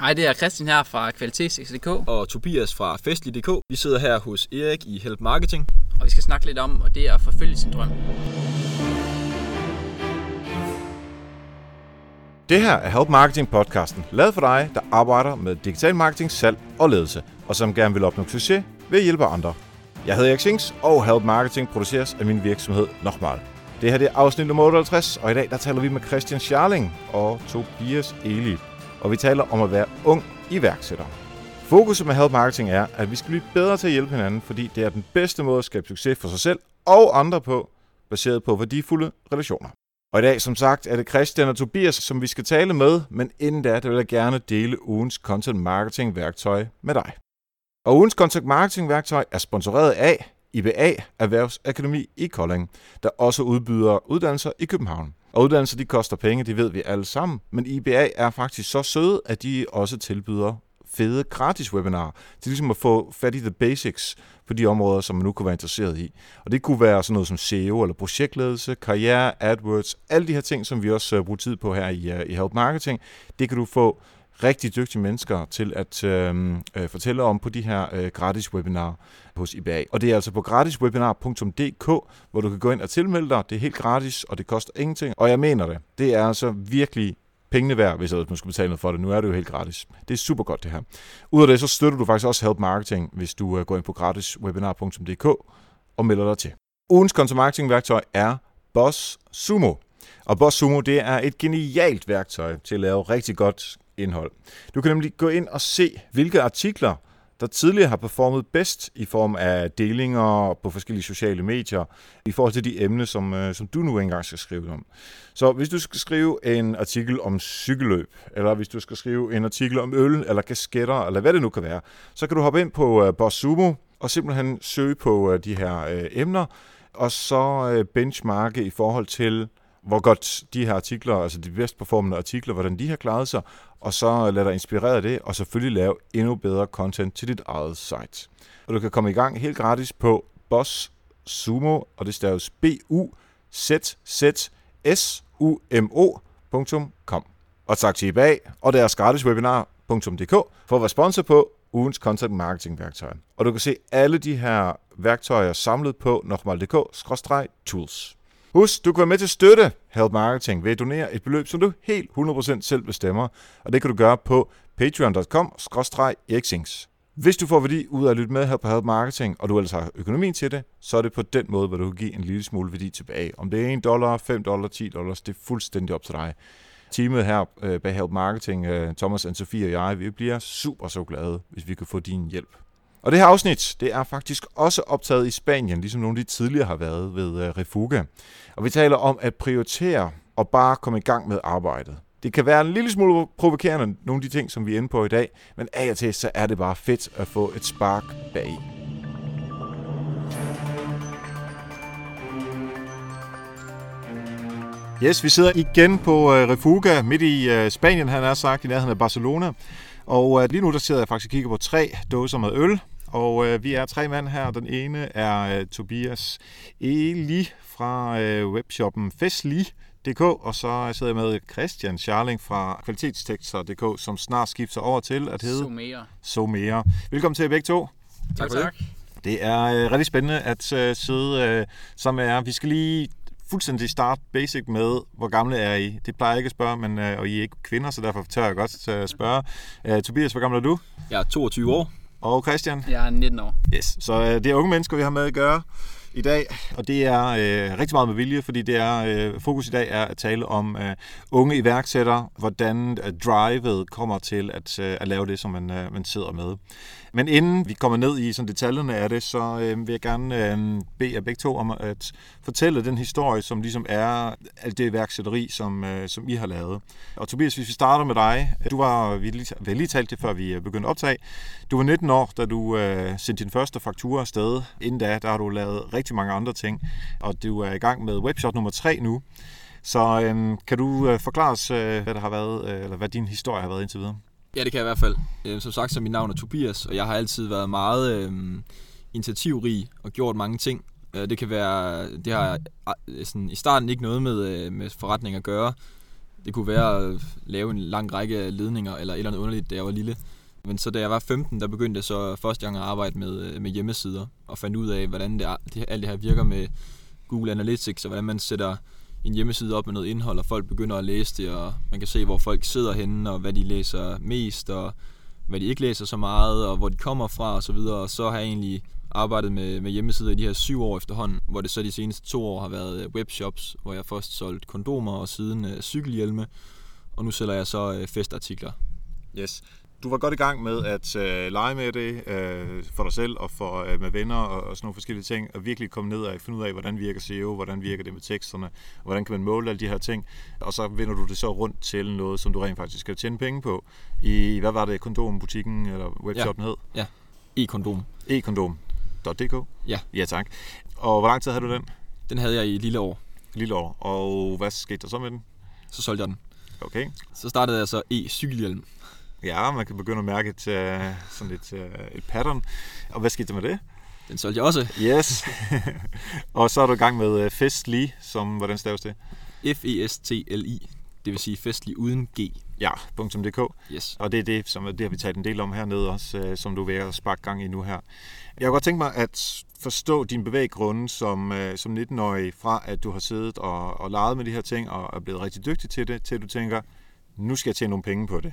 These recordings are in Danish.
Hej, det er Christian her fra Kvalitets.dk, og Tobias fra Festlig.dk. Vi sidder her hos Erik i Help Marketing. og vi skal snakke lidt om, og det er at forfølge sin drøm. Det her er Help Marketing podcasten, lavet for dig, der arbejder med digital marketing, salg og ledelse, og som gerne vil opnå succes ved at hjælpe andre. Jeg hedder Erik Sings, og Help Marketing produceres af min virksomhed Nochmal. Det her det er afsnit nummer 58, og i dag der taler vi med Christian Scharling og Tobias Eli. Og vi taler om at være ung iværksætter. Fokuset med Help Marketing er, at vi skal blive bedre til at hjælpe hinanden, fordi det er den bedste måde at skabe succes for sig selv og andre på, baseret på værdifulde relationer. Og i dag, som sagt, er det Christian og Tobias, som vi skal tale med, men inden da, der vil jeg gerne dele ugens content marketing værktøj med dig. Og ugens content marketing værktøj er sponsoreret af IBA Erhvervsakademi i Kolding, der også udbyder uddannelser i København. Og uddannelser, de koster penge, det ved vi alle sammen, men IBA er faktisk så søde, at de også tilbyder fede gratis webinarer til ligesom at få fat i the basics på de områder, som man nu kunne være interesseret i. Og det kunne være sådan noget som SEO eller projektledelse, karriere, AdWords, alle de her ting, som vi også øh, bruger tid på her i, øh, i Help Marketing. Det kan du få rigtig dygtige mennesker til at øh, øh, fortælle om på de her øh, gratis webinarer hos IBA. Og det er altså på gratiswebinar.dk, hvor du kan gå ind og tilmelde dig. Det er helt gratis, og det koster ingenting. Og jeg mener det. Det er altså virkelig pengene værd, hvis man skulle betale noget for det. Nu er det jo helt gratis. Det er super godt det her. Udover det, så støtter du faktisk også Help Marketing, hvis du øh, går ind på gratiswebinar.dk og melder dig til. Ugens content marketing værktøj er Boss Sumo. Og Boss Sumo, det er et genialt værktøj til at lave rigtig godt indhold. Du kan nemlig gå ind og se, hvilke artikler, der tidligere har performet bedst i form af delinger på forskellige sociale medier, i forhold til de emner, som, øh, som du nu engang skal skrive om. Så hvis du skal skrive en artikel om cykelløb, eller hvis du skal skrive en artikel om øl, eller kasketter, eller hvad det nu kan være, så kan du hoppe ind på uh, Boss Sumo, og simpelthen søge på øh, de her emner, og så benchmarke i forhold til, hvor godt de her artikler, altså de bedst performende artikler, hvordan de har klaret sig, og så lad dig inspirere af det, og selvfølgelig lave endnu bedre content til dit eget site. Og du kan komme i gang helt gratis på Boss Sumo, og det staves b u z z s u m ocom Og tak til bag og deres gratis webinar.dk for at være sponsor på ugens content marketing værktøj. Og du kan se alle de her værktøjer samlet på nokmal.dk-tools. Husk, du kan være med til at støtte Help Marketing ved at donere et beløb, som du helt 100% selv bestemmer, og det kan du gøre på patreon.com-eriksings. Hvis du får værdi ud af at lytte med her på Help Marketing, og du ellers har økonomien til det, så er det på den måde, hvor du kan give en lille smule værdi tilbage. Om det er 1 dollar, 5 dollar, 10 dollars, det er fuldstændig op til dig. Teamet her øh, bag Help Marketing, øh, Thomas og Sofie og jeg, vi bliver super så glade, hvis vi kan få din hjælp. Og det her afsnit, det er faktisk også optaget i Spanien, ligesom nogle af de tidligere har været ved øh, Refuga. Og vi taler om at prioritere og bare komme i gang med arbejdet. Det kan være en lille smule provokerende, nogle af de ting, som vi er inde på i dag, men af og til, så er det bare fedt at få et spark bag. Yes, vi sidder igen på øh, Refuga, midt i øh, Spanien, han er sagt, i nærheden af Barcelona. Og lige nu der sidder jeg faktisk og kigger på tre dåser med øl, og øh, vi er tre mand her. Den ene er øh, Tobias Eli fra øh, webshoppen Festlig.dk, og så sidder jeg med Christian Scharling fra Kvalitetstekster.dk, som snart skifter over til at hedde Somere. Somere. Velkommen til begge to. Tak for det. Det er øh, rigtig spændende at øh, sidde øh, sammen med jer. Vi skal lige fuldstændig start basic med, hvor gamle er I? Det plejer jeg ikke at spørge, men, øh, og I er ikke kvinder, så derfor tør jeg godt at spørge. Øh, Tobias, hvor gammel er du? Jeg er 22 år. Og Christian? Jeg er 19 år. Yes, så øh, det er unge mennesker, vi har med at gøre i dag, og det er øh, rigtig meget med vilje, fordi det er øh, fokus i dag er at tale om øh, unge iværksættere, hvordan øh, drivet kommer til at, øh, at lave det, som man, øh, man sidder med. Men inden vi kommer ned i sådan detaljerne af det, så øh, vil jeg gerne øh, bede jer begge to om at fortælle den historie, som ligesom er alt det værksætteri, som, øh, som I har lavet. Og Tobias, hvis vi starter med dig. Du var, vi lige, vi lige talt det, før vi øh, begyndte at optage. Du var 19 år, da du øh, sendte din første faktura afsted. Inden da, der har du lavet rigtig mange andre ting, og du er i gang med webshop nummer 3 nu. Så øh, kan du øh, forklare os, øh, hvad der har været, øh, eller hvad din historie har været indtil videre? Ja, det kan jeg i hvert fald. Øh, som sagt, så mit navn er Tobias, og jeg har altid været meget øh, initiativrig og gjort mange ting. Øh, det kan være, det har sådan, i starten ikke noget med, øh, med forretning at gøre, Det kunne være at lave en lang række af ledninger eller et eller andet underligt, da jeg var lille. Men så da jeg var 15, der begyndte jeg så første gang at arbejde med, øh, med hjemmesider og fandt ud af, hvordan det, det, alt det her virker med Google Analytics og hvordan man sætter en hjemmeside op med noget indhold, og folk begynder at læse det, og man kan se, hvor folk sidder henne, og hvad de læser mest, og hvad de ikke læser så meget, og hvor de kommer fra og så videre. Og så har jeg egentlig arbejdet med, med hjemmesider i de her syv år efterhånden, hvor det så de seneste to år har været øh, webshops, hvor jeg først solgte kondomer og siden øh, cykelhjelme, og nu sælger jeg så øh, festartikler. Yes. Du var godt i gang med at øh, lege med det øh, for dig selv og for øh, med venner og, og sådan nogle forskellige ting, og virkelig komme ned og finde ud af, hvordan virker SEO, hvordan virker det med teksterne, og hvordan kan man måle alle de her ting, og så vender du det så rundt til noget, som du rent faktisk skal tjene penge på. I, hvad var det, kondombutikken eller webshoppen hed? E-kondom. ekondom.dk? Ja. Ja, tak. Og hvor lang tid havde du den? Den havde jeg i lille år. Lille år. Og hvad skete der så med den? Så solgte jeg den. Okay. Så startede jeg så e-cykelhjelm. Ja, man kan begynde at mærke et, uh, sådan et, uh, et pattern. Og hvad skete der med det? Den solgte jeg også. Yes. og så er du i gang med uh, Festlig, som, hvordan staves det? F-E-S-T-L-I. Det vil sige festlig uden G. Ja, .dk. Yes. Og det er det, som det har vi talt en del om hernede også, uh, som du er ved at sparke gang i nu her. Jeg kunne godt tænke mig at forstå din bevæggrunde som, uh, som 19-årig fra, at du har siddet og, og leget med de her ting og er blevet rigtig dygtig til det, til at du tænker, nu skal jeg tjene nogle penge på det.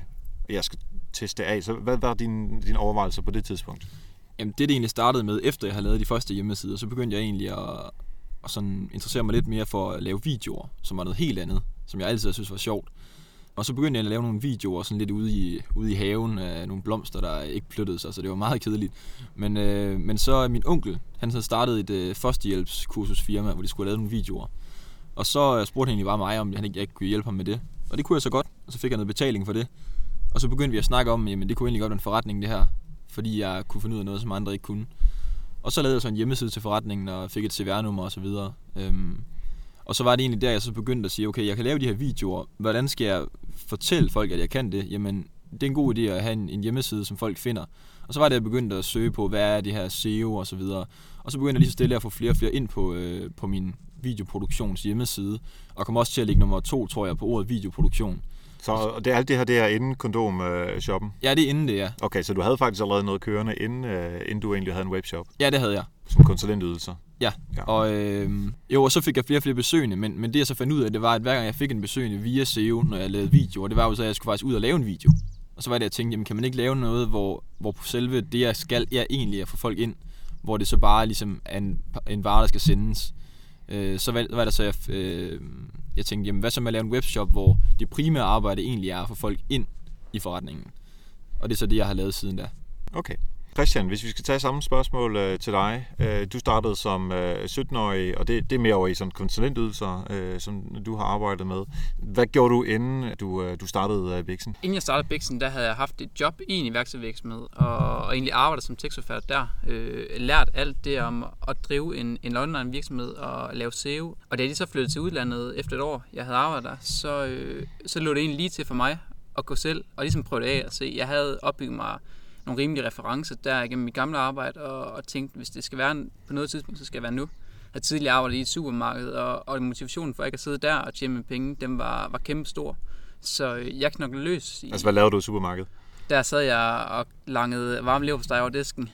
Jeg skal teste af. Så hvad var din, din overvejelse på det tidspunkt? Jamen, det det egentlig startede med, efter jeg havde lavet de første hjemmesider, så begyndte jeg egentlig at, at sådan interessere mig lidt mere for at lave videoer, som var noget helt andet, som jeg altid synes var sjovt. Og så begyndte jeg at lave nogle videoer sådan lidt ude i, ude i haven af nogle blomster, der ikke flyttede sig, så det var meget kedeligt. Men, øh, men så min onkel, han havde startet et øh, førstehjælpskursusfirma, hvor de skulle have lavet nogle videoer. Og så øh, spurgte han egentlig bare mig, om han ikke, jeg kunne hjælpe ham med det. Og det kunne jeg så godt, og så fik jeg noget betaling for det. Og så begyndte vi at snakke om, jamen det kunne egentlig godt være en forretning det her, fordi jeg kunne finde ud af noget, som andre ikke kunne. Og så lavede jeg så en hjemmeside til forretningen, og fik et CVR-nummer og så videre. Øhm, og så var det egentlig der, jeg så begyndte at sige, okay, jeg kan lave de her videoer. Hvordan skal jeg fortælle folk, at jeg kan det? Jamen, det er en god idé at have en, en hjemmeside, som folk finder. Og så var det, jeg begyndte at søge på, hvad er det her SEO og så videre. Og så begyndte jeg lige så stille at få flere og flere ind på, øh, på min videoproduktions hjemmeside. Og kom også til at ligge nummer to, tror jeg, på ordet videoproduktion. Så det, alt det her, det er inden kondom-shoppen? Ja, det er inden det, ja. Okay, så du havde faktisk allerede noget kørende, inden, øh, inden du egentlig havde en webshop, Ja, det havde jeg. som konsulentydelser? Ja, Ja. og øh, jo, og så fik jeg flere og flere besøgende, men, men det jeg så fandt ud af, det var, at hver gang jeg fik en besøgende via SEO, når jeg lavede videoer, det var jo så, at jeg skulle faktisk ud og lave en video. Og så var det, jeg tænkte, jamen kan man ikke lave noget, hvor, hvor på selve det, jeg skal, er egentlig at få folk ind, hvor det så bare ligesom er en, en vare, der skal sendes. Øh, så var, var der så, jeg, øh, jeg tænkte, jamen hvad så med at lave en webshop, hvor det primære arbejde egentlig er at få folk ind i forretningen. Og det er så det, jeg har lavet siden da. Okay. Christian, hvis vi skal tage samme spørgsmål øh, til dig. Øh, du startede som øh, 17-årig, og det, det er mere over i sådan konsulentydelser, øh, som du har arbejdet med. Hvad gjorde du, inden du, øh, du startede øh, Bixen? Inden jeg startede Bixen, der havde jeg haft et job i en iværksættervirksomhed, og, og egentlig arbejdet som tekstforfatter der. Øh, lært alt det om at drive en, en online virksomhed og lave SEO. Og da jeg lige så flyttede til udlandet efter et år, jeg havde arbejdet der, så, øh, så lå det egentlig lige til for mig at gå selv og ligesom prøve det af og se. Jeg havde opbygget mig nogle rimelige referencer der gennem mit gamle arbejde, og, og tænkte, hvis det skal være på noget tidspunkt, så skal det være nu. Jeg tidligere arbejdet i et supermarked, og, og motivationen for ikke at sidde der og tjene penge, den var, var kæmpe stor. Så øh, jeg knoklede løs. I, Altså, hvad lavede du i supermarkedet? der sad jeg og langede varme leverpostej over disken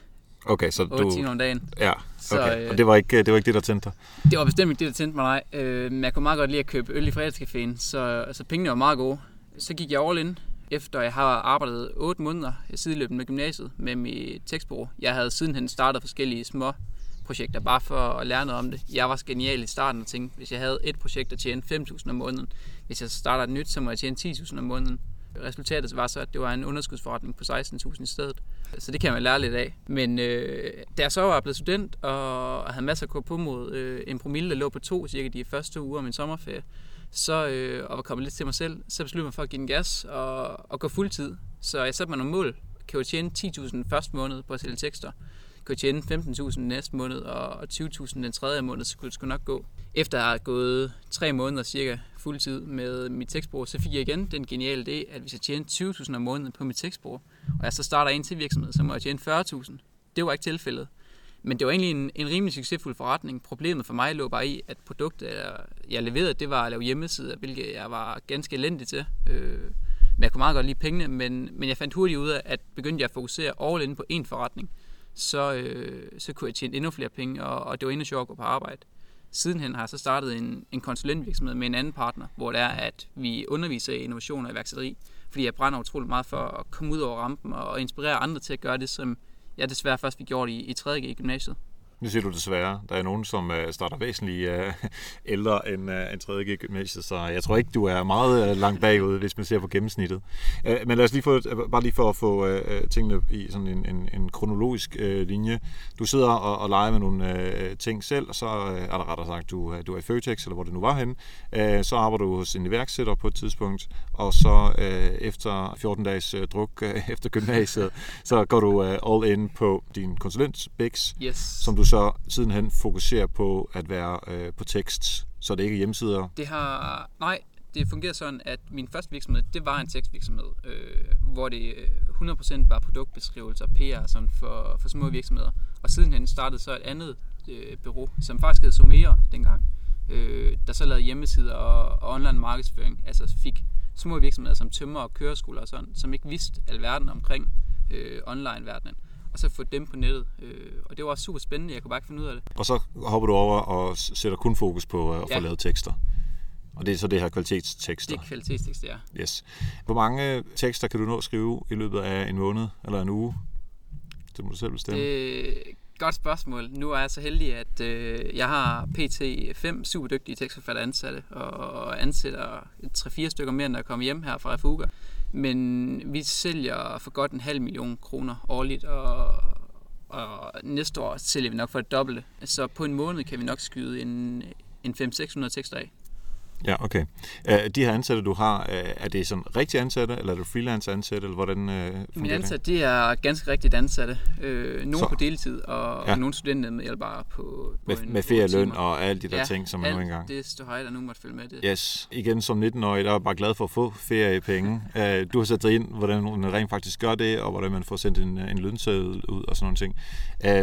Okay, så 8 du... timer om dagen. Ja, Så, okay. øh, Og det var, ikke, det var ikke det, der tændte dig? Det var bestemt ikke det, der tændte mig, nej. Øh, men jeg kunne meget godt lide at købe øl i fredagscaféen, så altså, pengene var meget gode. Så gik jeg all in, efter jeg har arbejdet 8 måneder sideløbende med gymnasiet med mit tekstbureau. Jeg havde sidenhen startet forskellige små projekter, bare for at lære noget om det. Jeg var genial i starten og tænkte, hvis jeg havde et projekt, der tjene 5.000 om måneden, hvis jeg starter et nyt, så må jeg tjene 10.000 om måneden. Resultatet var så, at det var en underskudsforretning på 16.000 i stedet. Så det kan man lære lidt af. Men øh, da jeg så var blevet student og havde masser at gå på mod øh, en promille, der lå på to cirka de første to uger af min sommerferie, så, øh, og var kommet lidt til mig selv, så besluttede jeg mig for at give den gas og, og gå fuldtid. Så jeg satte mig nogle mål. Kan jeg tjene 10.000 første måned på at sælge tekster. Kan jeg tjene 15.000 næste måned og 20.000 den tredje måned, så skulle det sgu nok gå. Efter at have gået tre måneder cirka fuldtid med mit tekstbrug, så fik jeg igen den geniale idé, at hvis jeg tjener 20.000 om måneden på mit tekstbrug, og jeg så starter en til virksomhed, så må jeg tjene 40.000. Det var ikke tilfældet. Men det var egentlig en, en rimelig succesfuld forretning. Problemet for mig lå bare i, at produktet, jeg leverede, det var at lave hjemmesider, hvilket jeg var ganske elendig til. Øh, men jeg kunne meget godt lide pengene, men, men jeg fandt hurtigt ud af, at begyndte jeg at fokusere all in på én forretning, så, øh, så kunne jeg tjene endnu flere penge, og, og det var endnu sjovt at gå på arbejde. Sidenhen har jeg så startet en, en konsulentvirksomhed med en anden partner, hvor det er, at vi underviser i innovation og iværksætteri, fordi jeg brænder utrolig meget for at komme ud over rampen og inspirere andre til at gøre det, som jeg desværre først fik gjort i, i 3. G i gymnasiet. Nu siger du desværre. Der er nogen, som øh, starter væsentligt øh, ældre end øh, en 3. gymnasiet, så jeg tror ikke, du er meget langt bagud, hvis man ser på gennemsnittet. Men lad os lige få, bare lige for at få tingene i sådan en, en, en kronologisk linje. Du sidder og, og leger med nogle ting selv, og så er der rettere sagt, du, du er i Føtex, eller hvor det nu var henne. Så arbejder du hos en iværksætter på et tidspunkt, og så efter 14 dages druk efter gymnasiet, så går du all in på din konsulent, Bix, yes. som du så sidenhen fokuserer på at være øh, på tekst, så det ikke er hjemmesider? Det har, nej, det fungerer sådan, at min første virksomhed, det var en tekstvirksomhed, øh, hvor det 100% øh, var produktbeskrivelser og PR sådan for, for små virksomheder. Og sidenhen startede så et andet øh, bureau, som faktisk hed Sumera dengang, øh, der så lavede hjemmesider og, og online markedsføring, altså fik små virksomheder som tømmer og køreskoler og sådan, som ikke vidste alverden omkring øh, online-verdenen og så få dem på nettet. Øh, og det var også super spændende, jeg kunne bare ikke finde ud af det. Og så hopper du over og sætter kun fokus på at ja. få lavet tekster. Og det er så det her kvalitetstekster? Det er kvalitetstekster, ja. Yes. Hvor mange tekster kan du nå at skrive i løbet af en måned eller en uge? Det må du selv bestemme. Øh, godt spørgsmål. Nu er jeg så heldig, at øh, jeg har pt. fem super dygtige tekstforfatter ansatte, og ansætter 3-4 stykker mere, når jeg kommer hjem her fra Refuga. Men vi sælger for godt en halv million kroner årligt, og, og næste år sælger vi nok for det dobbelte. Så på en måned kan vi nok skyde en, en 500-600 tekster af. Ja, okay. Uh, de her ansatte, du har, uh, er det sådan rigtige ansatte, eller er det freelance ansatte, eller hvordan uh, fungerer Mine ansatte, det er ganske rigtigt ansatte. Uh, nogle Så. på deltid, og, ja. og nogle bare på, på Med, en, med ferieløn og alle de der ja, ting, som man nu engang... det står hej, der nu måtte følge med det. Yes. Igen, som 19-årig, der er jeg bare glad for at få feriepenge. uh, du har sat dig ind, hvordan man rent faktisk gør det, og hvordan man får sendt en, en lønseddel ud og sådan nogle ting.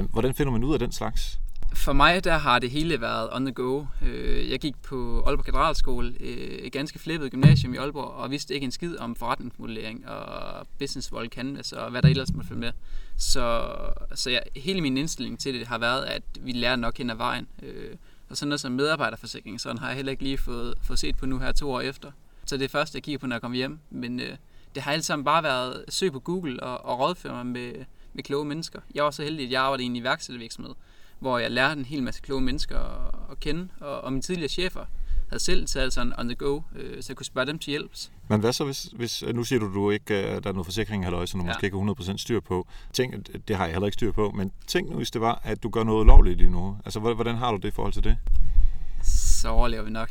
Uh, hvordan finder man ud af den slags? For mig der har det hele været on the go. Øh, jeg gik på Aalborg Katedralskole, et ganske flippet gymnasium i Aalborg, og vidste ikke en skid om forretningsmodellering og business world canvas og hvad der ellers måtte følge med. Så, så jeg, hele min indstilling til det har været, at vi lærer nok hen ad vejen. Øh, og sådan noget som medarbejderforsikring, sådan har jeg heller ikke lige fået, fået set på nu her to år efter. Så det er først, jeg kigger på, når jeg kommer hjem. Men det har alt sammen bare været søg på Google og, og rådføre mig med, med kloge mennesker. Jeg var så heldig, at jeg arbejdede i en iværksættervirksomhed, hvor jeg lærte en hel masse kloge mennesker at, at kende, og, og mine tidligere chefer havde selv taget sådan on the go, øh, så jeg kunne spørge dem til hjælp. Men hvad så, hvis, hvis nu siger du, du ikke, øh, der er noget forsikring eller som du ja. måske ikke har 100% styr på. Tænk, det har jeg heller ikke styr på, men tænk nu, hvis det var, at du gør noget lovligt lige nu. Altså, hvordan har du det i forhold til det? Så overlever vi nok.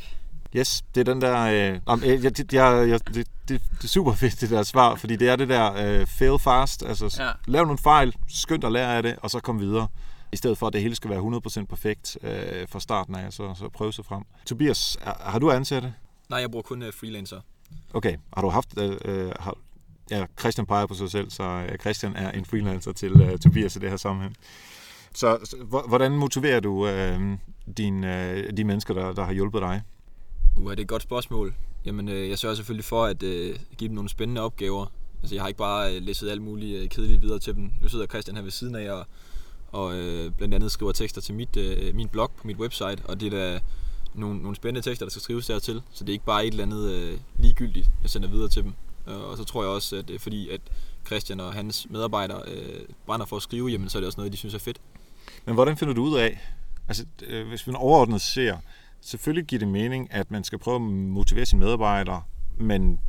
Yes, det er den der... Øh, jeg, jeg, jeg, jeg, det, det, det er super fedt, det der svar, fordi det er det der øh, fail fast. Altså, ja. lav nogle fejl, skynd at lære af det, og så kom videre i stedet for at det hele skal være 100% perfekt øh, fra starten af, så, så prøve sig frem. Tobias, er, har du ansatte? Nej, jeg bruger kun uh, freelancer. Okay, har du haft... Øh, øh, har, ja, Christian peger på sig selv, så øh, Christian er en freelancer til øh, Tobias i det her sammenhæng. Så, så hvordan motiverer du øh, din, øh, de mennesker, der, der har hjulpet dig? Uh, det er et godt spørgsmål. Jamen, øh, jeg sørger selvfølgelig for at øh, give dem nogle spændende opgaver. Altså, jeg har ikke bare øh, læsset alt muligt øh, kedeligt videre til dem. Nu sidder Christian her ved siden af og og øh, blandt andet skriver tekster til mit, øh, min blog på mit website, og det er da nogle, nogle spændende tekster, der skal skrives dertil, så det er ikke bare et eller andet øh, ligegyldigt, jeg sender videre til dem. Øh, og så tror jeg også, at det er fordi, at Christian og hans medarbejdere øh, brænder for at skrive, jamen så er det også noget, de synes er fedt. Men hvordan finder du ud af, altså øh, hvis man overordnet ser, selvfølgelig giver det mening, at man skal prøve at motivere sine medarbejdere, men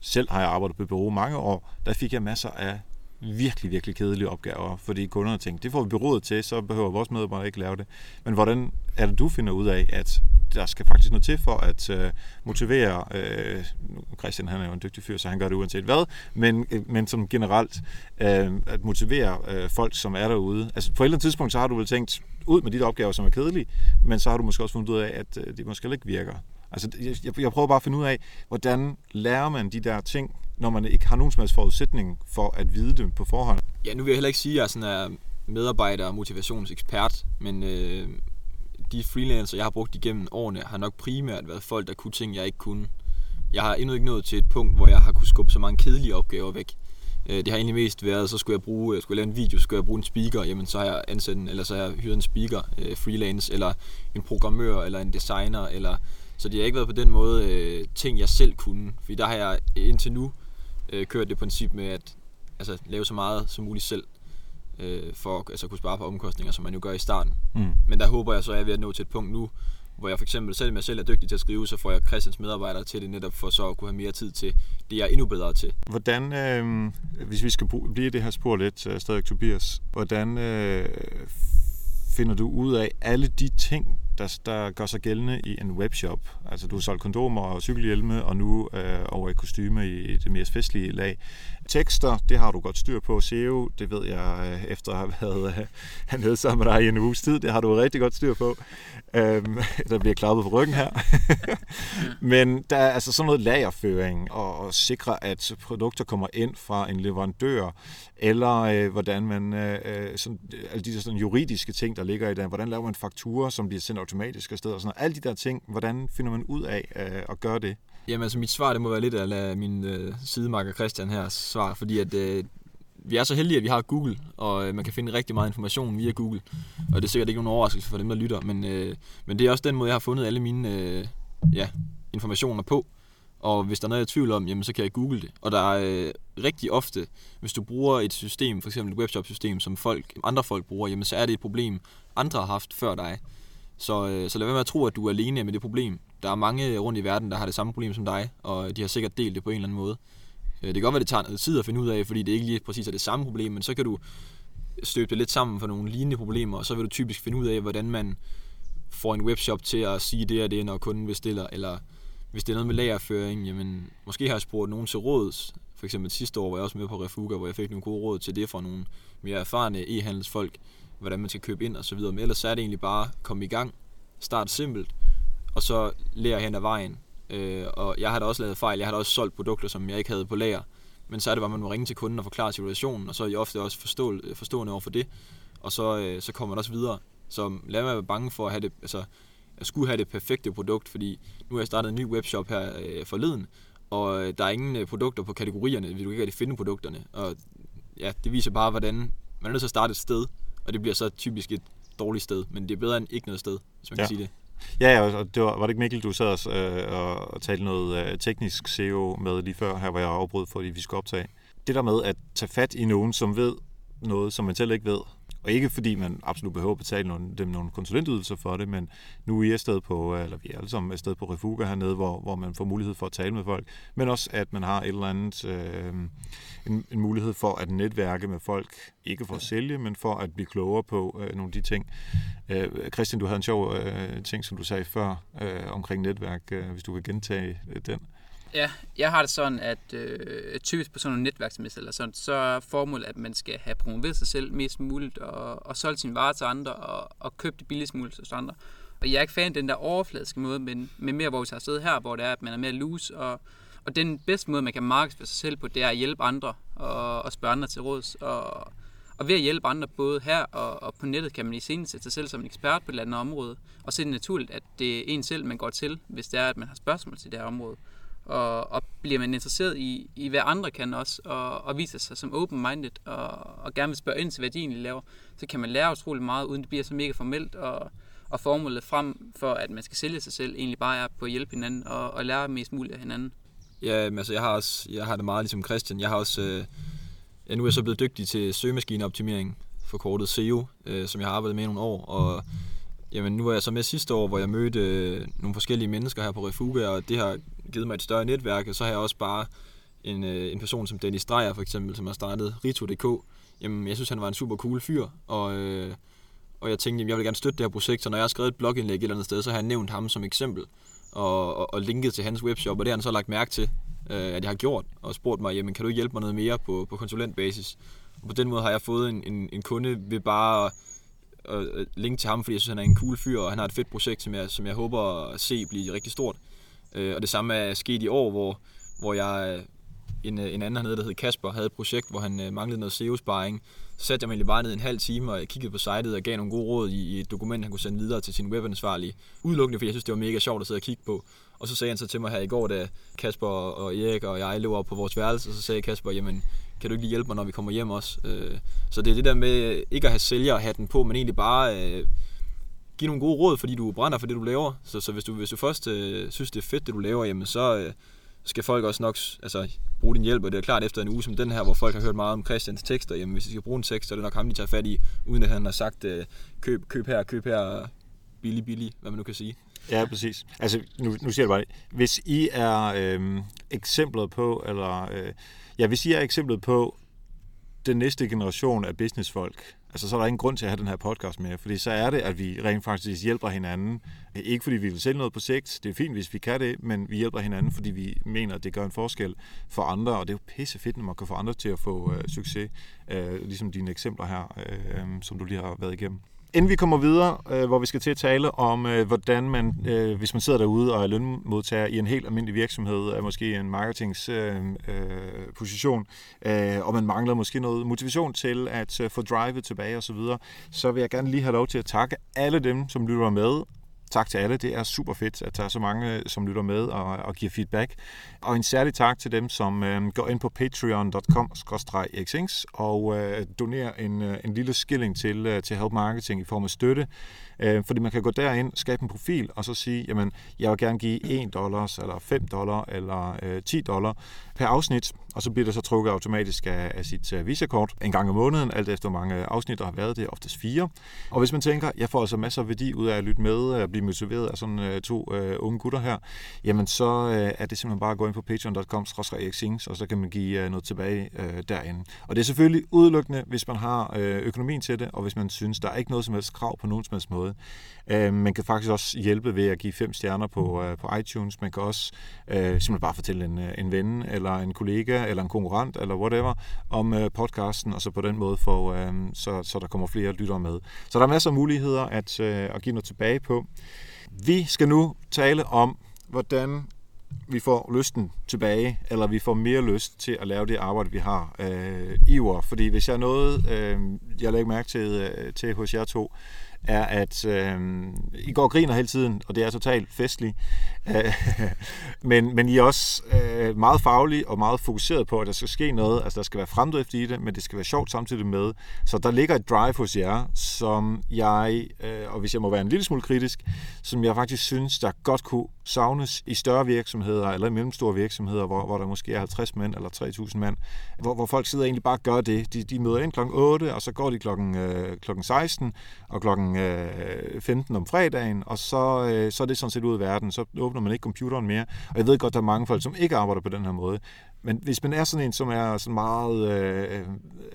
selv har jeg arbejdet på bureau mange år, der fik jeg masser af virkelig, virkelig kedelige opgaver, fordi kunderne tænker, det får vi byrådet til, så behøver vores medarbejdere ikke lave det. Men hvordan er det, du finder ud af, at der skal faktisk noget til for at øh, motivere, øh, Christian han er jo en dygtig fyr, så han gør det uanset hvad, men, øh, men som generelt øh, at motivere øh, folk, som er derude. Altså på et eller andet tidspunkt, så har du vel tænkt, ud med de opgaver, som er kedelige, men så har du måske også fundet ud af, at øh, det måske ikke virker. Altså, jeg, jeg prøver bare at finde ud af, hvordan lærer man de der ting, når man ikke har nogen som helst forudsætning for at vide det på forhånd. Ja, nu vil jeg heller ikke sige, at jeg sådan er medarbejder og motivationsekspert, men øh, de freelancer, jeg har brugt igennem årene, har nok primært været folk, der kunne ting, jeg ikke kunne. Jeg har endnu ikke nået til et punkt, hvor jeg har kunne skubbe så mange kedelige opgaver væk. Øh, det har egentlig mest været, så skulle jeg bruge, øh, jeg skulle lave en video, skulle jeg bruge en speaker, jamen så har jeg ansat en, eller så har jeg hyret en speaker, øh, freelance, eller en programmør, eller en designer, eller så det har ikke været på den måde øh, ting, jeg selv kunne. Fordi der har jeg indtil nu øh, kørt det princip med at altså, lave så meget som muligt selv, øh, for altså, at kunne spare på omkostninger, som man jo gør i starten. Mm. Men der håber jeg så, at jeg er ved at nå til et punkt nu, hvor jeg for eksempel, selvom jeg selv er dygtig til at skrive, så får jeg Christians medarbejdere til det netop for så at kunne have mere tid til det, jeg er endnu bedre til. Hvordan, øh, hvis vi skal blive det her spor lidt, uh, stadig Tobias, hvordan øh, finder du ud af alle de ting, der, der gør sig gældende i en webshop. Altså du har solgt kondomer og cykelhjelme, og nu øh, over i kostyme i det mere festlige lag. Tekster, det har du godt styr på. SEO, det ved jeg øh, efter at have været øh, nede sammen med dig i en uges tid, det har du rigtig godt styr på. Øhm, der bliver klappet på ryggen her. Men der er altså sådan noget lagerføring og, og sikre, at produkter kommer ind fra en leverandør, eller øh, hvordan man, øh, øh sådan, alle de der sådan juridiske ting, der ligger i det, hvordan laver man fakturer, som bliver sendt automatisk afsted og sådan noget. Alle de der ting, hvordan finder man ud af øh, at gøre det? Jamen altså mit svar, det må være lidt af min øh, sidemarker Christian her svar, fordi at øh, vi er så heldige, at vi har Google, og øh, man kan finde rigtig meget information via Google. Og det er sikkert ikke nogen overraskelse for dem, der lytter, men, øh, men det er også den måde, jeg har fundet alle mine øh, ja, informationer på. Og hvis der er noget, jeg er i tvivl om, jamen, så kan jeg google det. Og der er øh, rigtig ofte, hvis du bruger et system, for eksempel et webshop-system, som folk, andre folk bruger, jamen, så er det et problem, andre har haft før dig. Så, øh, så lad være med at tro, at du er alene med det problem. Der er mange rundt i verden, der har det samme problem som dig, og de har sikkert delt det på en eller anden måde. Øh, det kan godt være, det tager noget tid at finde ud af, fordi det ikke lige præcis er det samme problem, men så kan du støbe det lidt sammen for nogle lignende problemer, og så vil du typisk finde ud af, hvordan man får en webshop til at sige det og det, når kunden bestiller, eller hvis det er noget med lagerføring, jamen måske har jeg spurgt nogen til råds, for eksempel sidste år var jeg også med på Refuga, hvor jeg fik nogle gode råd til det fra nogle mere erfarne e-handelsfolk, hvordan man skal købe ind og så videre. Men ellers så er det egentlig bare komme i gang, starte simpelt, og så lære hen ad vejen. Øh, og jeg har da også lavet fejl, jeg har da også solgt produkter, som jeg ikke havde på lager. Men så er det bare, at man må ringe til kunden og forklare situationen, og så er I ofte også forstå, forstående over for det. Og så, øh, så kommer man også videre. Så lad mig være bange for at have det, altså, jeg skulle have det perfekte produkt, fordi nu har jeg startet en ny webshop her øh, forleden, og øh, der er ingen øh, produkter på kategorierne, vi du ikke rigtig finde produkterne. Og ja, det viser bare, hvordan man er nødt til at starte et sted, og det bliver så typisk et dårligt sted, men det er bedre end ikke noget sted, hvis man ja. kan sige det. Ja, ja, og det var, var det ikke Mikkel, du sad og, øh, og talte noget øh, teknisk SEO med lige før, her hvor jeg afbrød, fordi vi skulle optage. Det der med at tage fat i nogen, som ved noget, som man selv ikke ved, og ikke fordi man absolut behøver at betale nogle, dem nogle konsulentydelser for det, men nu er I afsted på, eller vi er alle sammen afsted på Refuga hernede, hvor, hvor man får mulighed for at tale med folk, men også at man har et eller andet, øh, en, en mulighed for at netværke med folk, ikke for at sælge, men for at blive klogere på øh, nogle af de ting. Øh, Christian, du havde en sjov øh, ting, som du sagde før, øh, omkring netværk, øh, hvis du kan gentage øh, den. Ja, jeg har det sådan, at øh, typisk på sådan nogle netværksmesser eller sådan, så er formålet, at man skal have promoveret sig selv mest muligt, og, og solgt sin varer til andre, og, og købt det billigst muligt hos andre. Og jeg er ikke fan af den der overfladiske måde, men, men mere, hvor vi har siddet her, hvor det er, at man er mere loose, og, og den bedste måde, man kan markedsføre sig selv på, det er at hjælpe andre, og, og spørge andre til råds, og, og ved at hjælpe andre, både her og, og på nettet, kan man i scenen sætte sig selv som en ekspert på et eller andet område. Og så det naturligt, at det er en selv, man går til, hvis det er, at man har spørgsmål til det her område og, og bliver man interesseret i, i hvad andre kan også, og, og viser sig som open-minded, og, og gerne vil spørge ind til, hvad de egentlig laver, så kan man lære utrolig meget, uden det bliver så mega formelt, og, og formålet frem for, at man skal sælge sig selv, egentlig bare er på at hjælpe hinanden, og, og lære mest muligt af hinanden. Ja, altså jeg har, også, jeg har det meget ligesom Christian. Jeg har også, øh, ja, nu er jeg så blevet dygtig til søgemaskineoptimering, forkortet SEO, øh, som jeg har arbejdet med i nogle år, og Jamen, nu var jeg så med sidste år, hvor jeg mødte øh, nogle forskellige mennesker her på Refuge, og det har givet mig et større netværk, og så har jeg også bare en, øh, en person som Dennis Dreyer for eksempel, som har startet Rito.dk. Jamen, jeg synes, han var en super cool fyr, og, øh, og jeg tænkte, jamen, jeg vil gerne støtte det her projekt, så når jeg har skrevet et blogindlæg et eller andet sted, så har jeg nævnt ham som eksempel, og, og, og linket til hans webshop, og det har han så lagt mærke til, øh, at jeg har gjort, og spurgt mig, jamen, kan du hjælpe mig noget mere på, på konsulentbasis? Og på den måde har jeg fået en, en, en kunde ved bare at linke til ham, fordi jeg synes, han er en cool fyr, og han har et fedt projekt, som jeg, som jeg håber at se blive rigtig stort. Øh, og det samme er sket i år, hvor, hvor jeg en, en anden hernede, der hed Kasper, havde et projekt, hvor han øh, manglede noget SEO-sparring. Så satte jeg mig egentlig bare ned en halv time og kiggede på sitet og gav nogle gode råd i, i et dokument, han kunne sende videre til sin webansvarlige. Udelukkende, fordi jeg synes, det var mega sjovt at sidde og kigge på. Og så sagde han så til mig her i går, da Kasper og Erik og jeg lå op på vores værelse, og så sagde Kasper, jamen, kan du ikke lige hjælpe mig, når vi kommer hjem også? Øh, så det er det der med ikke at have sælgerhatten på, men egentlig bare øh, give nogle gode råd, fordi du brænder for det, du laver. Så, så hvis, du, hvis du først øh, synes, det er fedt, det du laver, jamen så øh, skal folk også nok altså, bruge din hjælp. Og det er klart, efter en uge som den her, hvor folk har hørt meget om Christians tekster, jamen hvis de skal bruge en tekst, så er det nok ham, de tager fat i, uden at han har sagt, øh, køb, køb her, køb her, billig, billig, hvad man nu kan sige. Ja, præcis. Altså, nu, nu siger jeg bare, hvis I er øh, eksemplet på, eller øh, ja, hvis I er eksemplet på den næste generation af businessfolk, altså så er der ingen grund til at have den her podcast med, fordi så er det, at vi rent faktisk hjælper hinanden. Ikke fordi vi vil sælge noget på sigt, det er fint, hvis vi kan det, men vi hjælper hinanden, fordi vi mener, at det gør en forskel for andre, og det er jo pisse fedt, når man kan få andre til at få øh, succes, øh, ligesom dine eksempler her, øh, øh som du lige har været igennem. Inden vi kommer videre, øh, hvor vi skal til at tale om, øh, hvordan man, øh, hvis man sidder derude og er lønmodtager i en helt almindelig virksomhed, er måske en marketingsposition, øh, øh, øh, og man mangler måske noget motivation til at øh, få drivet tilbage osv., så, videre, så vil jeg gerne lige have lov til at takke alle dem, som lytter med, tak til alle. Det er super fedt, at der er så mange, øh, som lytter med og, og giver feedback. Og en særlig tak til dem, som øh, går ind på patreon.com og øh, donerer en, øh, en lille skilling til, øh, til Help Marketing i form af støtte. Øh, fordi man kan gå derind, skabe en profil, og så sige, jamen, jeg vil gerne give 1 dollars, eller 5 dollar, eller øh, 10 dollar per afsnit, og så bliver det så trukket automatisk af, af sit uh, visakort en gang om måneden, alt efter hvor mange øh, afsnit der har været, det er oftest fire. Og hvis man tænker, jeg får altså masser af værdi ud af at lytte med øh, og blive motiveret af sådan uh, to uh, unge gutter her, jamen så uh, er det simpelthen bare at gå ind på patreon.com og så kan man give uh, noget tilbage uh, derinde. Og det er selvfølgelig udelukkende, hvis man har uh, økonomien til det, og hvis man synes, der er ikke noget som helst krav på nogen som helst måde øh man kan faktisk også hjælpe ved at give fem stjerner på, øh, på iTunes. Man kan også øh, simpelthen bare fortælle en, øh, en ven eller en kollega eller en konkurrent, eller whatever, om øh, podcasten, og så på den måde få, øh, så, så der kommer flere lyttere med. Så der er masser af muligheder at, øh, at give noget tilbage på. Vi skal nu tale om, hvordan vi får lysten tilbage, eller vi får mere lyst til at lave det arbejde, vi har øh, i år. Fordi hvis jeg er noget, øh, jeg lægger mærke til, øh, til hos jer to, er, at øh, I går og griner hele tiden, og det er totalt festligt. Men, men I er også øh, meget faglige og meget fokuseret på, at der skal ske noget. Altså, der skal være fremdrift i det, men det skal være sjovt samtidig med. Så der ligger et drive hos jer, som jeg, øh, og hvis jeg må være en lille smule kritisk, som jeg faktisk synes, der godt kunne savnes i større virksomheder eller i mellemstore virksomheder, hvor, hvor der måske er 50 mænd eller 3.000 mand, hvor, hvor folk sidder og egentlig bare gør det. De, de møder ind kl. 8, og så går de kl. Øh, klokken 16 og kl. Øh, 15 om fredagen, og så, øh, så er det sådan set ud af verden. Så åbner man ikke computeren mere. Og jeg ved godt, der er mange folk, som ikke arbejder på den her måde. Men hvis man er sådan en, som er sådan meget, øh, øh,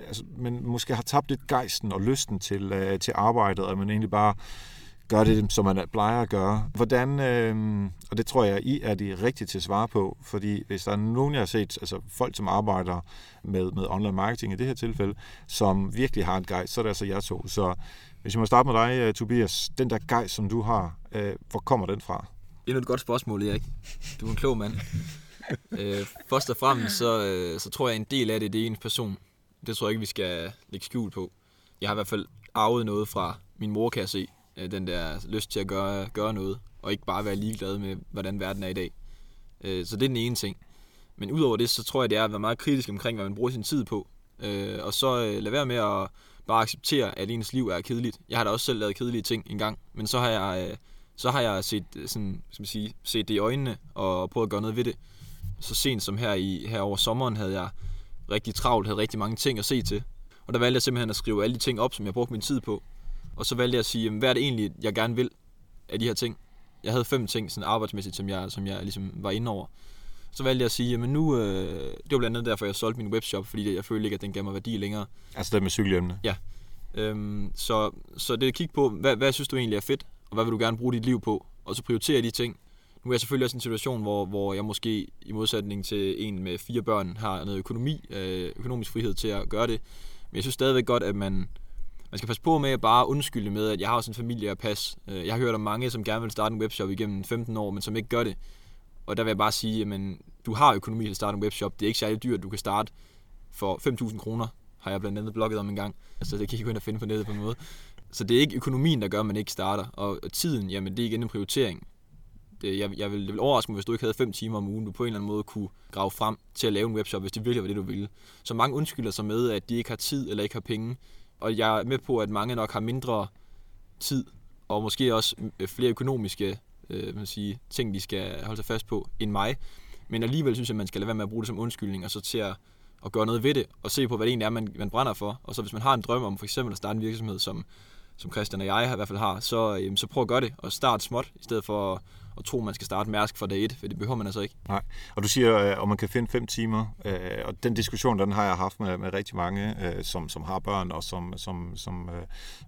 altså, man måske har tabt lidt gejsten og lysten til, øh, til arbejdet, og man egentlig bare gør det, som man plejer at gøre. Hvordan, øh, og det tror jeg, I er de rigtige til at svare på, fordi hvis der er nogen, jeg har set, altså folk, som arbejder med, med online marketing i det her tilfælde, som virkelig har en gejst, så er det altså jer to. Så hvis jeg må starte med dig, øh, Tobias, den der gejst, som du har, øh, hvor kommer den fra? Endnu et godt spørgsmål, Erik. Du er en klog mand. øh, først og fremmest, så, øh, så tror jeg, en del af det, det er ens person. Det tror jeg ikke, vi skal lægge skjul på. Jeg har i hvert fald arvet noget fra min mor, kan jeg se. Øh, den der lyst til at gøre, gøre noget, og ikke bare være ligeglad med, hvordan verden er i dag. Øh, så det er den ene ting. Men udover det, så tror jeg, det er at være meget kritisk omkring, hvad man bruger sin tid på. Øh, og så øh, lad være med at bare acceptere, at ens liv er kedeligt. Jeg har da også selv lavet kedelige ting engang, men så har jeg, øh, så har jeg set, øh, sådan, skal man sige, set det i øjnene og prøvet at gøre noget ved det. Så sent som her, i, her over sommeren havde jeg rigtig travlt, havde rigtig mange ting at se til. Og der valgte jeg simpelthen at skrive alle de ting op, som jeg brugte min tid på. Og så valgte jeg at sige, hvad er det egentlig, jeg gerne vil af de her ting. Jeg havde fem ting sådan arbejdsmæssigt, som jeg, som jeg ligesom var inde over. Så valgte jeg at sige, at nu, øh, det var blandt andet derfor, jeg solgte min webshop, fordi jeg følte ikke, at den gav mig værdi længere. Altså det med cykelhjelmene? Ja. Øhm, så, så det er at kigge på, hvad, hvad synes du egentlig er fedt, og hvad vil du gerne bruge dit liv på, og så prioritere de ting. Nu er jeg selvfølgelig også i en situation, hvor, hvor jeg måske i modsætning til en med fire børn har noget økonomi, øh, økonomisk frihed til at gøre det. Men jeg synes stadigvæk godt, at man, man skal passe på med at bare undskylde med, at jeg har også en familie at passe. Øh, jeg har hørt om mange, som gerne vil starte en webshop igennem 15 år, men som ikke gør det. Og der vil jeg bare sige, at du har økonomi til at starte en webshop. Det er ikke særlig dyrt, du kan starte for 5.000 kroner, har jeg blandt andet blogget om en gang. Altså det kan I gå ind og finde på nettet på en måde. Så det er ikke økonomien, der gør, at man ikke starter. Og tiden, jamen det er igen en prioritering. Det, jeg, jeg vil, det vil overraske mig, hvis du ikke havde 5 timer om ugen, du på en eller anden måde kunne grave frem til at lave en webshop, hvis det virkelig var det, du ville. Så mange undskylder sig med, at de ikke har tid eller ikke har penge. Og jeg er med på, at mange nok har mindre tid, og måske også øh, flere økonomiske øh, man sige, ting, de skal holde sig fast på, end mig. Men alligevel synes jeg, at man skal lade være med at bruge det som undskyldning, og så til at, at gøre noget ved det, og se på, hvad det egentlig er, man, man brænder for. Og så hvis man har en drøm om for eksempel at starte en virksomhed, som, som Christian og jeg i hvert fald har, så, øhm, så prøv at gøre det, og start småt, i stedet for at tro, man skal starte Mærsk fra dag 1, for det behøver man altså ikke. Nej, og du siger, øh, at man kan finde 5 timer, øh, og den diskussion, den har jeg haft med, med rigtig mange, øh, som, som har børn, og som, som, som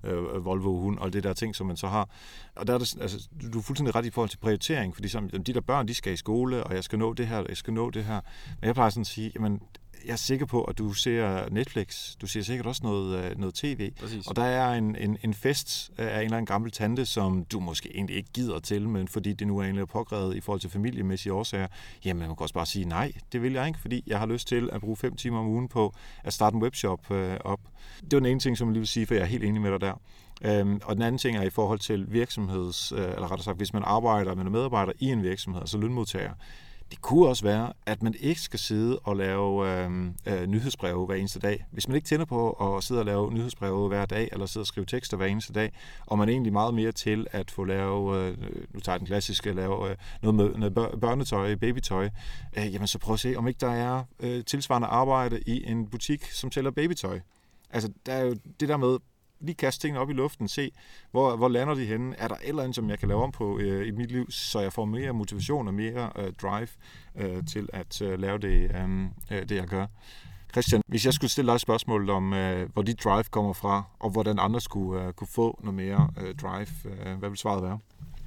øh, øh Volvo hund, og det der ting, som man så har. Og der er det, altså, du er fuldstændig ret i forhold til prioritering, fordi som, de der børn, de skal i skole, og jeg skal nå det her, jeg skal nå det her. Men jeg plejer sådan at sige, jamen, jeg er sikker på, at du ser Netflix. Du ser sikkert også noget, øh, noget tv. Præcis. Og der er en, en, en fest af en eller anden gammel tante, som du måske egentlig ikke gider til, men fordi det nu er egentlig pågrevet i forhold til familiemæssige årsager, jamen man kan også bare sige, nej, det vil jeg ikke, fordi jeg har lyst til at bruge fem timer om ugen på at starte en webshop øh, op. Det var den ene ting, som jeg lige vil sige, for jeg er helt enig med dig der. Øhm, og den anden ting er i forhold til virksomheds, øh, eller rettere sagt, hvis man arbejder med medarbejder i en virksomhed, altså lønmodtager, det kunne også være, at man ikke skal sidde og lave øh, øh, nyhedsbreve hver eneste dag. Hvis man ikke tænder på at sidde og lave nyhedsbreve hver dag, eller sidde og skrive tekster hver eneste dag, og man er egentlig meget mere til at få lave, øh, nu tager jeg den klassiske, lave øh, noget med noget børnetøj, babytøj, øh, jamen så prøv at se, om ikke der er øh, tilsvarende arbejde i en butik, som sælger babytøj. Altså, der er jo det der med, lige kaste tingene op i luften, se, hvor, hvor lander de henne? Er der et eller andet, som jeg kan lave om på øh, i mit liv, så jeg får mere motivation og mere øh, drive øh, til at øh, lave det, øhm, øh, det, jeg gør? Christian, hvis jeg skulle stille dig et spørgsmål om, øh, hvor dit drive kommer fra, og hvordan andre skulle øh, kunne få noget mere øh, drive, øh, hvad vil svaret være?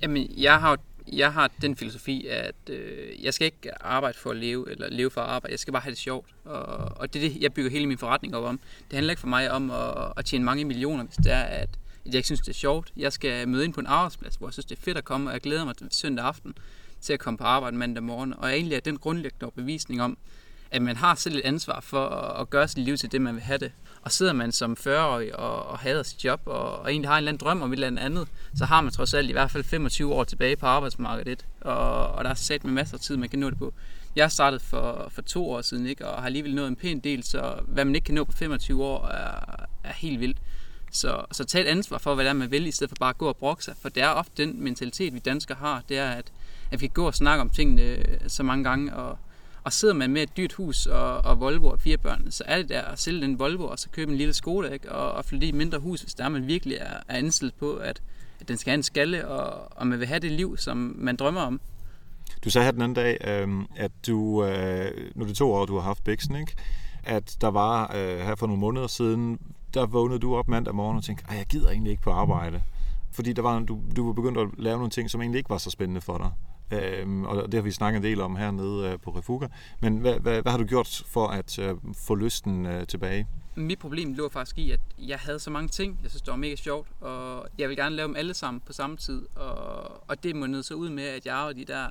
Jamen, jeg har jeg har den filosofi, at øh, jeg skal ikke arbejde for at leve, eller leve for at arbejde. Jeg skal bare have det sjovt. Og, og det er det, jeg bygger hele min forretning op om. Det handler ikke for mig om at, at tjene mange millioner, hvis det er, at, at jeg ikke synes, det er sjovt. Jeg skal møde ind på en arbejdsplads, hvor jeg synes, det er fedt at komme, og jeg glæder mig til søndag aften til at komme på arbejde mandag morgen. Og egentlig er den grundlæggende bevisning om, at man har selv et ansvar for at, gøre sit liv til det, man vil have det. Og sidder man som 40-årig og, og hader sit job, og, og egentlig har en eller anden drøm om et eller andet, så har man trods alt i hvert fald 25 år tilbage på arbejdsmarkedet, og, og der er sat med masser af tid, man kan nå det på. Jeg startede for, for to år siden, ikke, og har alligevel nået en pæn del, så hvad man ikke kan nå på 25 år, er, er helt vildt. Så, så tag et ansvar for, hvad det er, man vil, i stedet for bare at gå og brokke sig. For det er ofte den mentalitet, vi danskere har, det er, at, at vi kan gå og snakke om tingene så mange gange, og, og sidder man med et dyrt hus og, og Volvo og fire børn, så er det der at sælge den Volvo og så købe en lille Skoda ikke? Og, og flytte i et mindre hus, hvis der man virkelig er, er ansat på, at, at den skal have en skalle, og, og man vil have det liv, som man drømmer om. Du sagde her den anden dag, øh, at du, øh, nu er det to år, du har haft Bixen, ikke? at der var øh, her for nogle måneder siden, der vågnede du op mandag morgen og tænkte, at jeg gider egentlig ikke på arbejde. Fordi der var, du, du var begyndt at lave nogle ting, som egentlig ikke var så spændende for dig. Øhm, og det har vi snakket en del om hernede øh, på Refuga. Men hvad, hvad, hvad har du gjort for at øh, få lysten øh, tilbage? Mit problem lå faktisk i, at jeg havde så mange ting, jeg synes, det var mega sjovt, og jeg ville gerne lave dem alle sammen på samme tid. Og, og det månede så ud med, at jeg arbejdede de der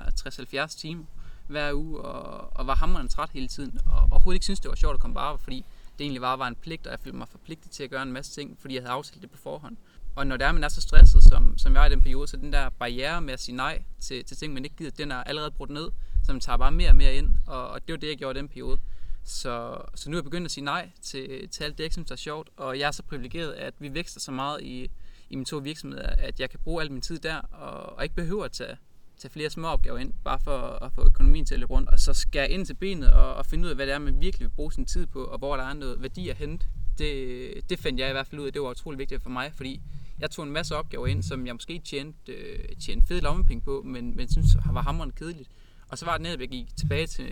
60-70 timer hver uge, og, og var hammerende træt hele tiden, og overhovedet ikke synes det var sjovt at komme på arbejde, fordi det egentlig bare var en pligt, og jeg følte mig forpligtet til at gøre en masse ting, fordi jeg havde aftalt det på forhånd. Og når det er, man er så stresset, som, som jeg er i den periode, så den der barriere med at sige nej til, til ting, man ikke gider, den er allerede brudt ned, så man tager bare mere og mere ind, og, og det var det, jeg gjorde i den periode. Så, så nu er jeg begyndt at sige nej til, til alt det, jeg synes er sjovt, og jeg er så privilegeret, at vi vækster så meget i, i mine to virksomheder, at jeg kan bruge al min tid der, og, og ikke behøver at tage, tage flere små opgaver ind, bare for at få økonomien til at løbe rundt, og så skal jeg ind til benet og, og finde ud af, hvad det er, man virkelig vil bruge sin tid på, og hvor der er noget værdi at hente. Det, det fandt jeg i hvert fald ud af, det var utrolig vigtigt for mig, fordi jeg tog en masse opgaver ind, som jeg måske tjente, øh, tjente fede lommepenge på, men, men synes var hammeren kedeligt. Og så var det netop, jeg gik tilbage til,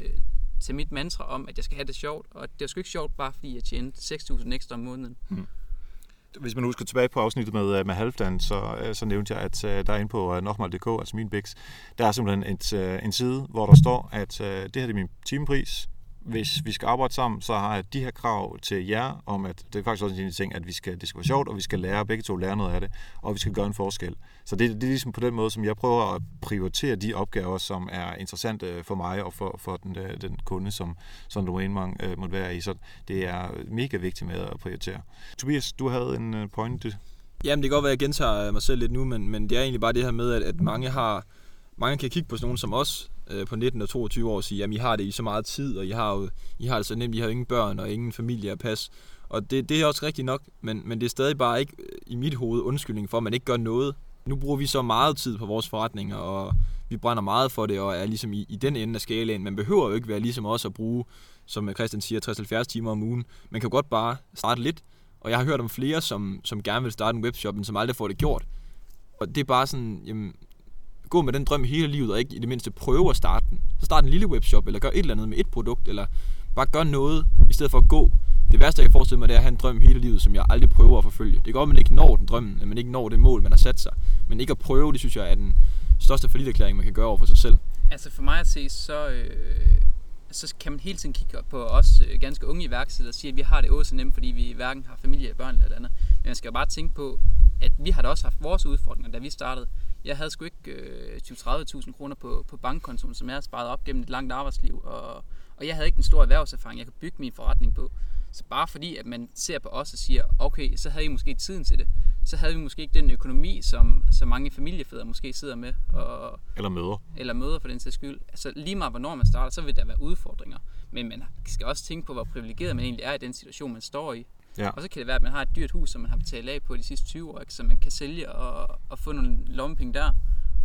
til mit mantra om, at jeg skal have det sjovt. Og det var sgu ikke sjovt, bare fordi jeg tjente 6.000 ekstra om måneden. Hmm. Hvis man husker tilbage på afsnittet med, øh, med Halvdan, så, øh, så nævnte jeg, at øh, der er inde på nokmal.dk, altså min biks, der er simpelthen et, en side, hvor der står, at det her er min timepris hvis vi skal arbejde sammen, så har jeg de her krav til jer, om at det er faktisk også en ting, at vi skal, det skal være sjovt, og vi skal lære, begge to lære noget af det, og vi skal gøre en forskel. Så det, det er ligesom på den måde, som jeg prøver at prioritere de opgaver, som er interessante øh, for mig og for, for den, øh, den kunde, som, som du engang øh, måtte være i. Så det er mega vigtigt med at prioritere. Tobias, du havde en øh, point. Jamen, det kan godt være, at jeg gentager mig selv lidt nu, men, men det er egentlig bare det her med, at, at mange har mange kan kigge på sådan nogen som os øh, på 19 og 22 år og sige, at I har det i så meget tid, og I har, jo, I har det så nemt, I har ingen børn og ingen familie at passe. Og det, det er også rigtigt nok, men, men det er stadig bare ikke øh, i mit hoved undskyldning for, at man ikke gør noget. Nu bruger vi så meget tid på vores forretninger, og vi brænder meget for det, og er ligesom i, i den ende af skalaen. Man behøver jo ikke være ligesom os at bruge, som Christian siger, 60-70 timer om ugen. Man kan godt bare starte lidt. Og jeg har hørt om flere, som, som gerne vil starte en webshop, men som aldrig får det gjort. Og det er bare sådan, jamen, gå med den drøm hele livet, og ikke i det mindste prøve at starte den. Så start en lille webshop, eller gør et eller andet med et produkt, eller bare gør noget, i stedet for at gå. Det værste, jeg kan forestille mig, det er at have en drøm hele livet, som jeg aldrig prøver at forfølge. Det går, at man ikke når den drøm, at man ikke når det mål, man har sat sig. Men ikke at prøve, det synes jeg er den største forlitterklæring, man kan gøre over for sig selv. Altså for mig at se, så, øh, så kan man hele tiden kigge på os øh, ganske unge iværksættere og sige, at vi har det også nemt, fordi vi hverken har familie, børn eller andet. Men man skal jo bare tænke på, at vi har da også haft vores udfordringer, da vi startede. Jeg havde sgu ikke øh, 20-30.000 kroner på, på bankkontoen, som jeg havde sparet op gennem et langt arbejdsliv, og, og jeg havde ikke en stor erhvervserfaring, jeg kunne bygge min forretning på. Så bare fordi, at man ser på os og siger, okay, så havde I måske tiden til det, så havde vi måske ikke den økonomi, som så mange familiefædre måske sidder med. Og, eller møder. Eller møder for den sags skyld. Altså lige meget hvornår man starter, så vil der være udfordringer. Men man skal også tænke på, hvor privilegeret man egentlig er i den situation, man står i. Ja. Og så kan det være, at man har et dyrt hus, som man har betalt af på de sidste 20 år, ikke? så man kan sælge og, og få nogle lommepenge der.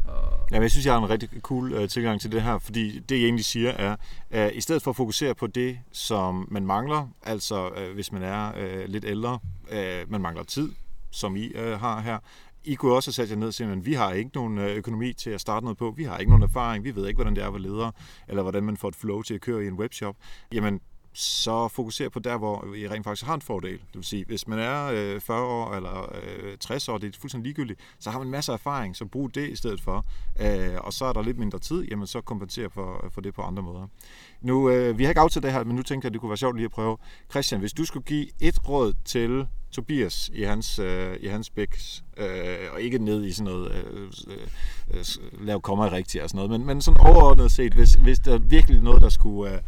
Og... Ja, men jeg synes, jeg har en rigtig cool uh, tilgang til det her, fordi det, jeg egentlig siger, er, at i stedet for at fokusere på det, som man mangler, altså uh, hvis man er uh, lidt ældre, uh, man mangler tid, som I uh, har her, I kunne også have sat jer ned og sige, at vi har ikke nogen økonomi til at starte noget på, vi har ikke nogen erfaring, vi ved ikke, hvordan det er at være leder, eller hvordan man får et flow til at køre i en webshop. Jamen, så fokuser på der, hvor I rent faktisk har en fordel. Det vil sige, hvis man er øh, 40 år eller øh, 60 år, det er fuldstændig ligegyldigt, så har man masser af erfaring, så brug det i stedet for. Øh, og så er der lidt mindre tid, jamen så kompenserer for, for det på andre måder. Nu, øh, vi har ikke aftalt det her, men nu tænker jeg, at det kunne være sjovt lige at prøve. Christian, hvis du skulle give et råd til Tobias i hans, øh, i hans bæks, øh, og ikke ned i sådan noget, øh, øh, øh, lav komma rigtigt og sådan noget, men, men sådan overordnet set, hvis, hvis der virkelig noget, der skulle... Øh,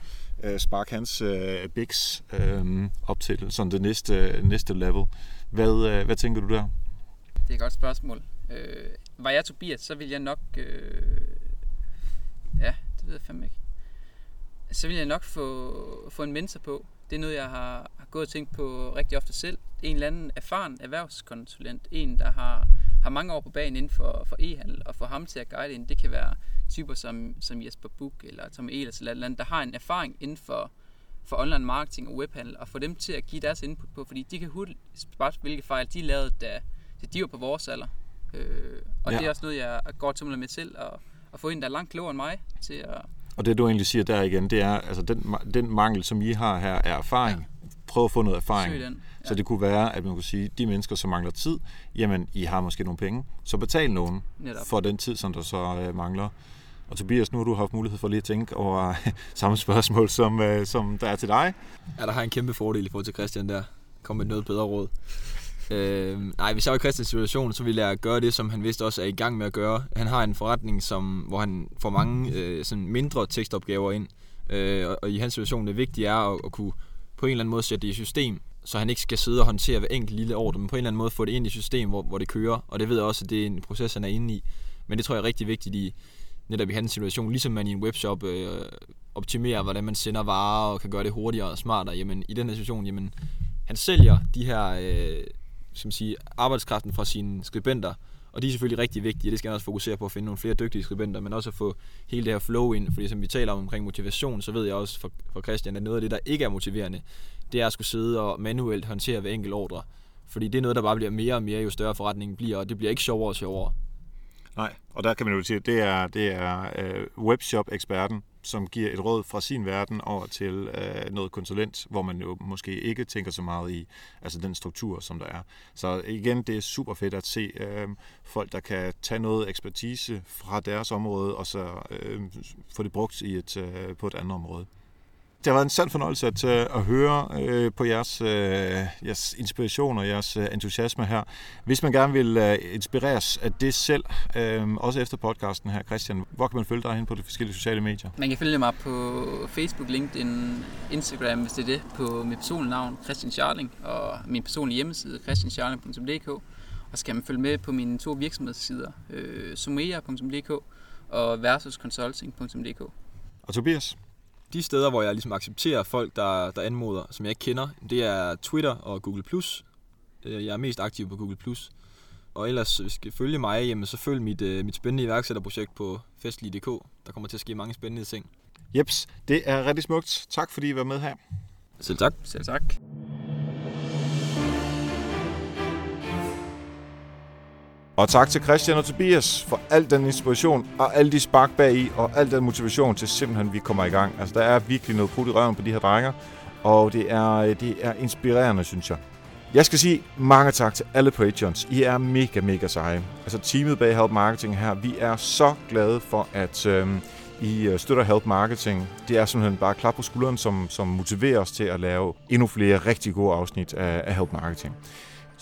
øh, sparke hans øh, bigs øh, op til sådan det næste, øh, næste level. Hvad, øh, hvad tænker du der? Det er et godt spørgsmål. Øh, var jeg Tobias, så vil jeg nok... Øh, ja, det ved jeg fandme ikke. Så vil jeg nok få, få en mentor på. Det er noget, jeg har, har gået og tænkt på rigtig ofte selv. En eller anden erfaren erhvervskonsulent. En, der har, har mange år på banen inden for, for e-handel. Og få ham til at guide ind, det kan være typer som, som Jesper Buk eller Tom Ehlers eller eller andet, der har en erfaring inden for, for online marketing og webhandel, og få dem til at give deres input på, fordi de kan hurtigt spørge, hvilke fejl de lavede, da, da de var på vores alder. Øh, og ja. det er også noget, jeg går til med selv, at, at få en, der er langt klogere end mig, til at... Og det du egentlig siger der igen, det er, altså den, den mangel, som I har her, er erfaring. Ja. Prøv at få noget erfaring. Ja. Så det kunne være, at man kunne sige, de mennesker, som mangler tid, jamen, I har måske nogle penge, så betal nogen Netop. for den tid, som der så øh, mangler. Og Tobias, nu har du haft mulighed for lige at tænke over samme spørgsmål, som, øh, som der er til dig. Ja, der har en kæmpe fordel i forhold til Christian der. Kom med noget bedre råd. Øh, nej, hvis jeg var i Christians situation, så ville jeg gøre det, som han vidste også er i gang med at gøre. Han har en forretning, som, hvor han får mange øh, sådan mindre tekstopgaver ind. Øh, og, og i hans situation, det vigtige er at, at kunne på en eller anden måde sætte det i system, så han ikke skal sidde og håndtere hver enkelt lille ordre, men på en eller anden måde få det ind i system, hvor, hvor det kører. Og det ved jeg også, at det er en proces, han er inde i. Men det tror jeg er rigtig vigtigt i, netop i hans situation, ligesom man i en webshop øh, optimerer, hvordan man sender varer og kan gøre det hurtigere og smartere, jamen i den her situation, jamen han sælger de her øh, som sige, arbejdskraften fra sine skribenter, og de er selvfølgelig rigtig vigtige, og det skal han også fokusere på at finde nogle flere dygtige skribenter, men også at få hele det her flow ind, fordi som vi taler om omkring motivation, så ved jeg også fra, Christian, at noget af det, der ikke er motiverende, det er at skulle sidde og manuelt håndtere hver enkelt ordre. Fordi det er noget, der bare bliver mere og mere, jo større forretningen bliver, og det bliver ikke sjovere og sjovere. Nej, og der kan man jo sige, at det er, det er øh, webshop-eksperten, som giver et råd fra sin verden over til øh, noget konsulent, hvor man jo måske ikke tænker så meget i altså den struktur, som der er. Så igen, det er super fedt at se øh, folk, der kan tage noget ekspertise fra deres område, og så øh, få det brugt i et, øh, på et andet område. Det har været en sand fornøjelse at, øh, at høre øh, på jeres, øh, jeres inspiration og jeres øh, entusiasme her. Hvis man gerne vil øh, inspireres af det selv, øh, også efter podcasten her, Christian, hvor kan man følge dig hen på de forskellige sociale medier? Man kan følge mig på Facebook, LinkedIn, Instagram, hvis det er det, på mit personlige navn, Christian Charling, og min personlige hjemmeside, christiancharling.dk. Og så kan man følge med på mine to virksomhedssider, øh, sumea.dk og versusconsulting.dk. Og Tobias? De steder, hvor jeg ligesom accepterer folk, der, der anmoder, som jeg ikke kender, det er Twitter og Google+. Øh, jeg er mest aktiv på Google+. Og ellers, hvis I skal følge mig, jamen, så følg mit, øh, mit spændende iværksætterprojekt på festlig.dk. Der kommer til at ske mange spændende ting. Jeps, det er rigtig smukt. Tak fordi I var med her. Selv tak. Selv tak. Og tak til Christian og Tobias for al den inspiration og alle de spark bag i og al den motivation til simpelthen, vi kommer i gang. Altså, der er virkelig noget put i røven på de her drenger, og det er, det er inspirerende, synes jeg. Jeg skal sige mange tak til alle Patreons. I er mega, mega seje. Altså teamet bag Help Marketing her, vi er så glade for, at øhm, øh, I støtter Help Marketing. Det er simpelthen bare klap på skulderen, som, som motiverer os til at lave endnu flere rigtig gode afsnit af, af Help Marketing.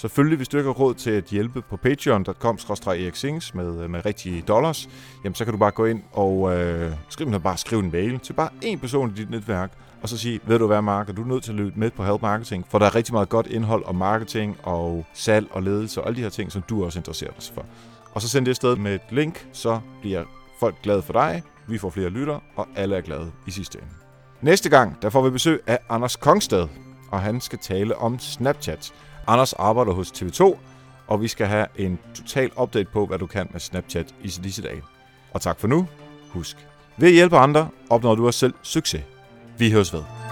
Selvfølgelig, hvis du ikke har råd til at hjælpe på patreon.com eriksings med, øh, med rigtige dollars, jamen så kan du bare gå ind og øh, skrive, bare skrive en mail til bare en person i dit netværk, og så sige, ved du hvad Mark, er du nødt til at løbe med på Help Marketing, for der er rigtig meget godt indhold om marketing og salg og ledelse og alle de her ting, som du også interesserer dig for. Og så send det sted med et link, så bliver folk glade for dig, vi får flere lytter, og alle er glade i sidste ende. Næste gang, der får vi besøg af Anders Kongsted, og han skal tale om Snapchat. Anders arbejder hos TV2, og vi skal have en total update på, hvad du kan med Snapchat i disse dage. Og tak for nu. Husk, ved at hjælpe andre, opnår du også selv succes. Vi høres ved.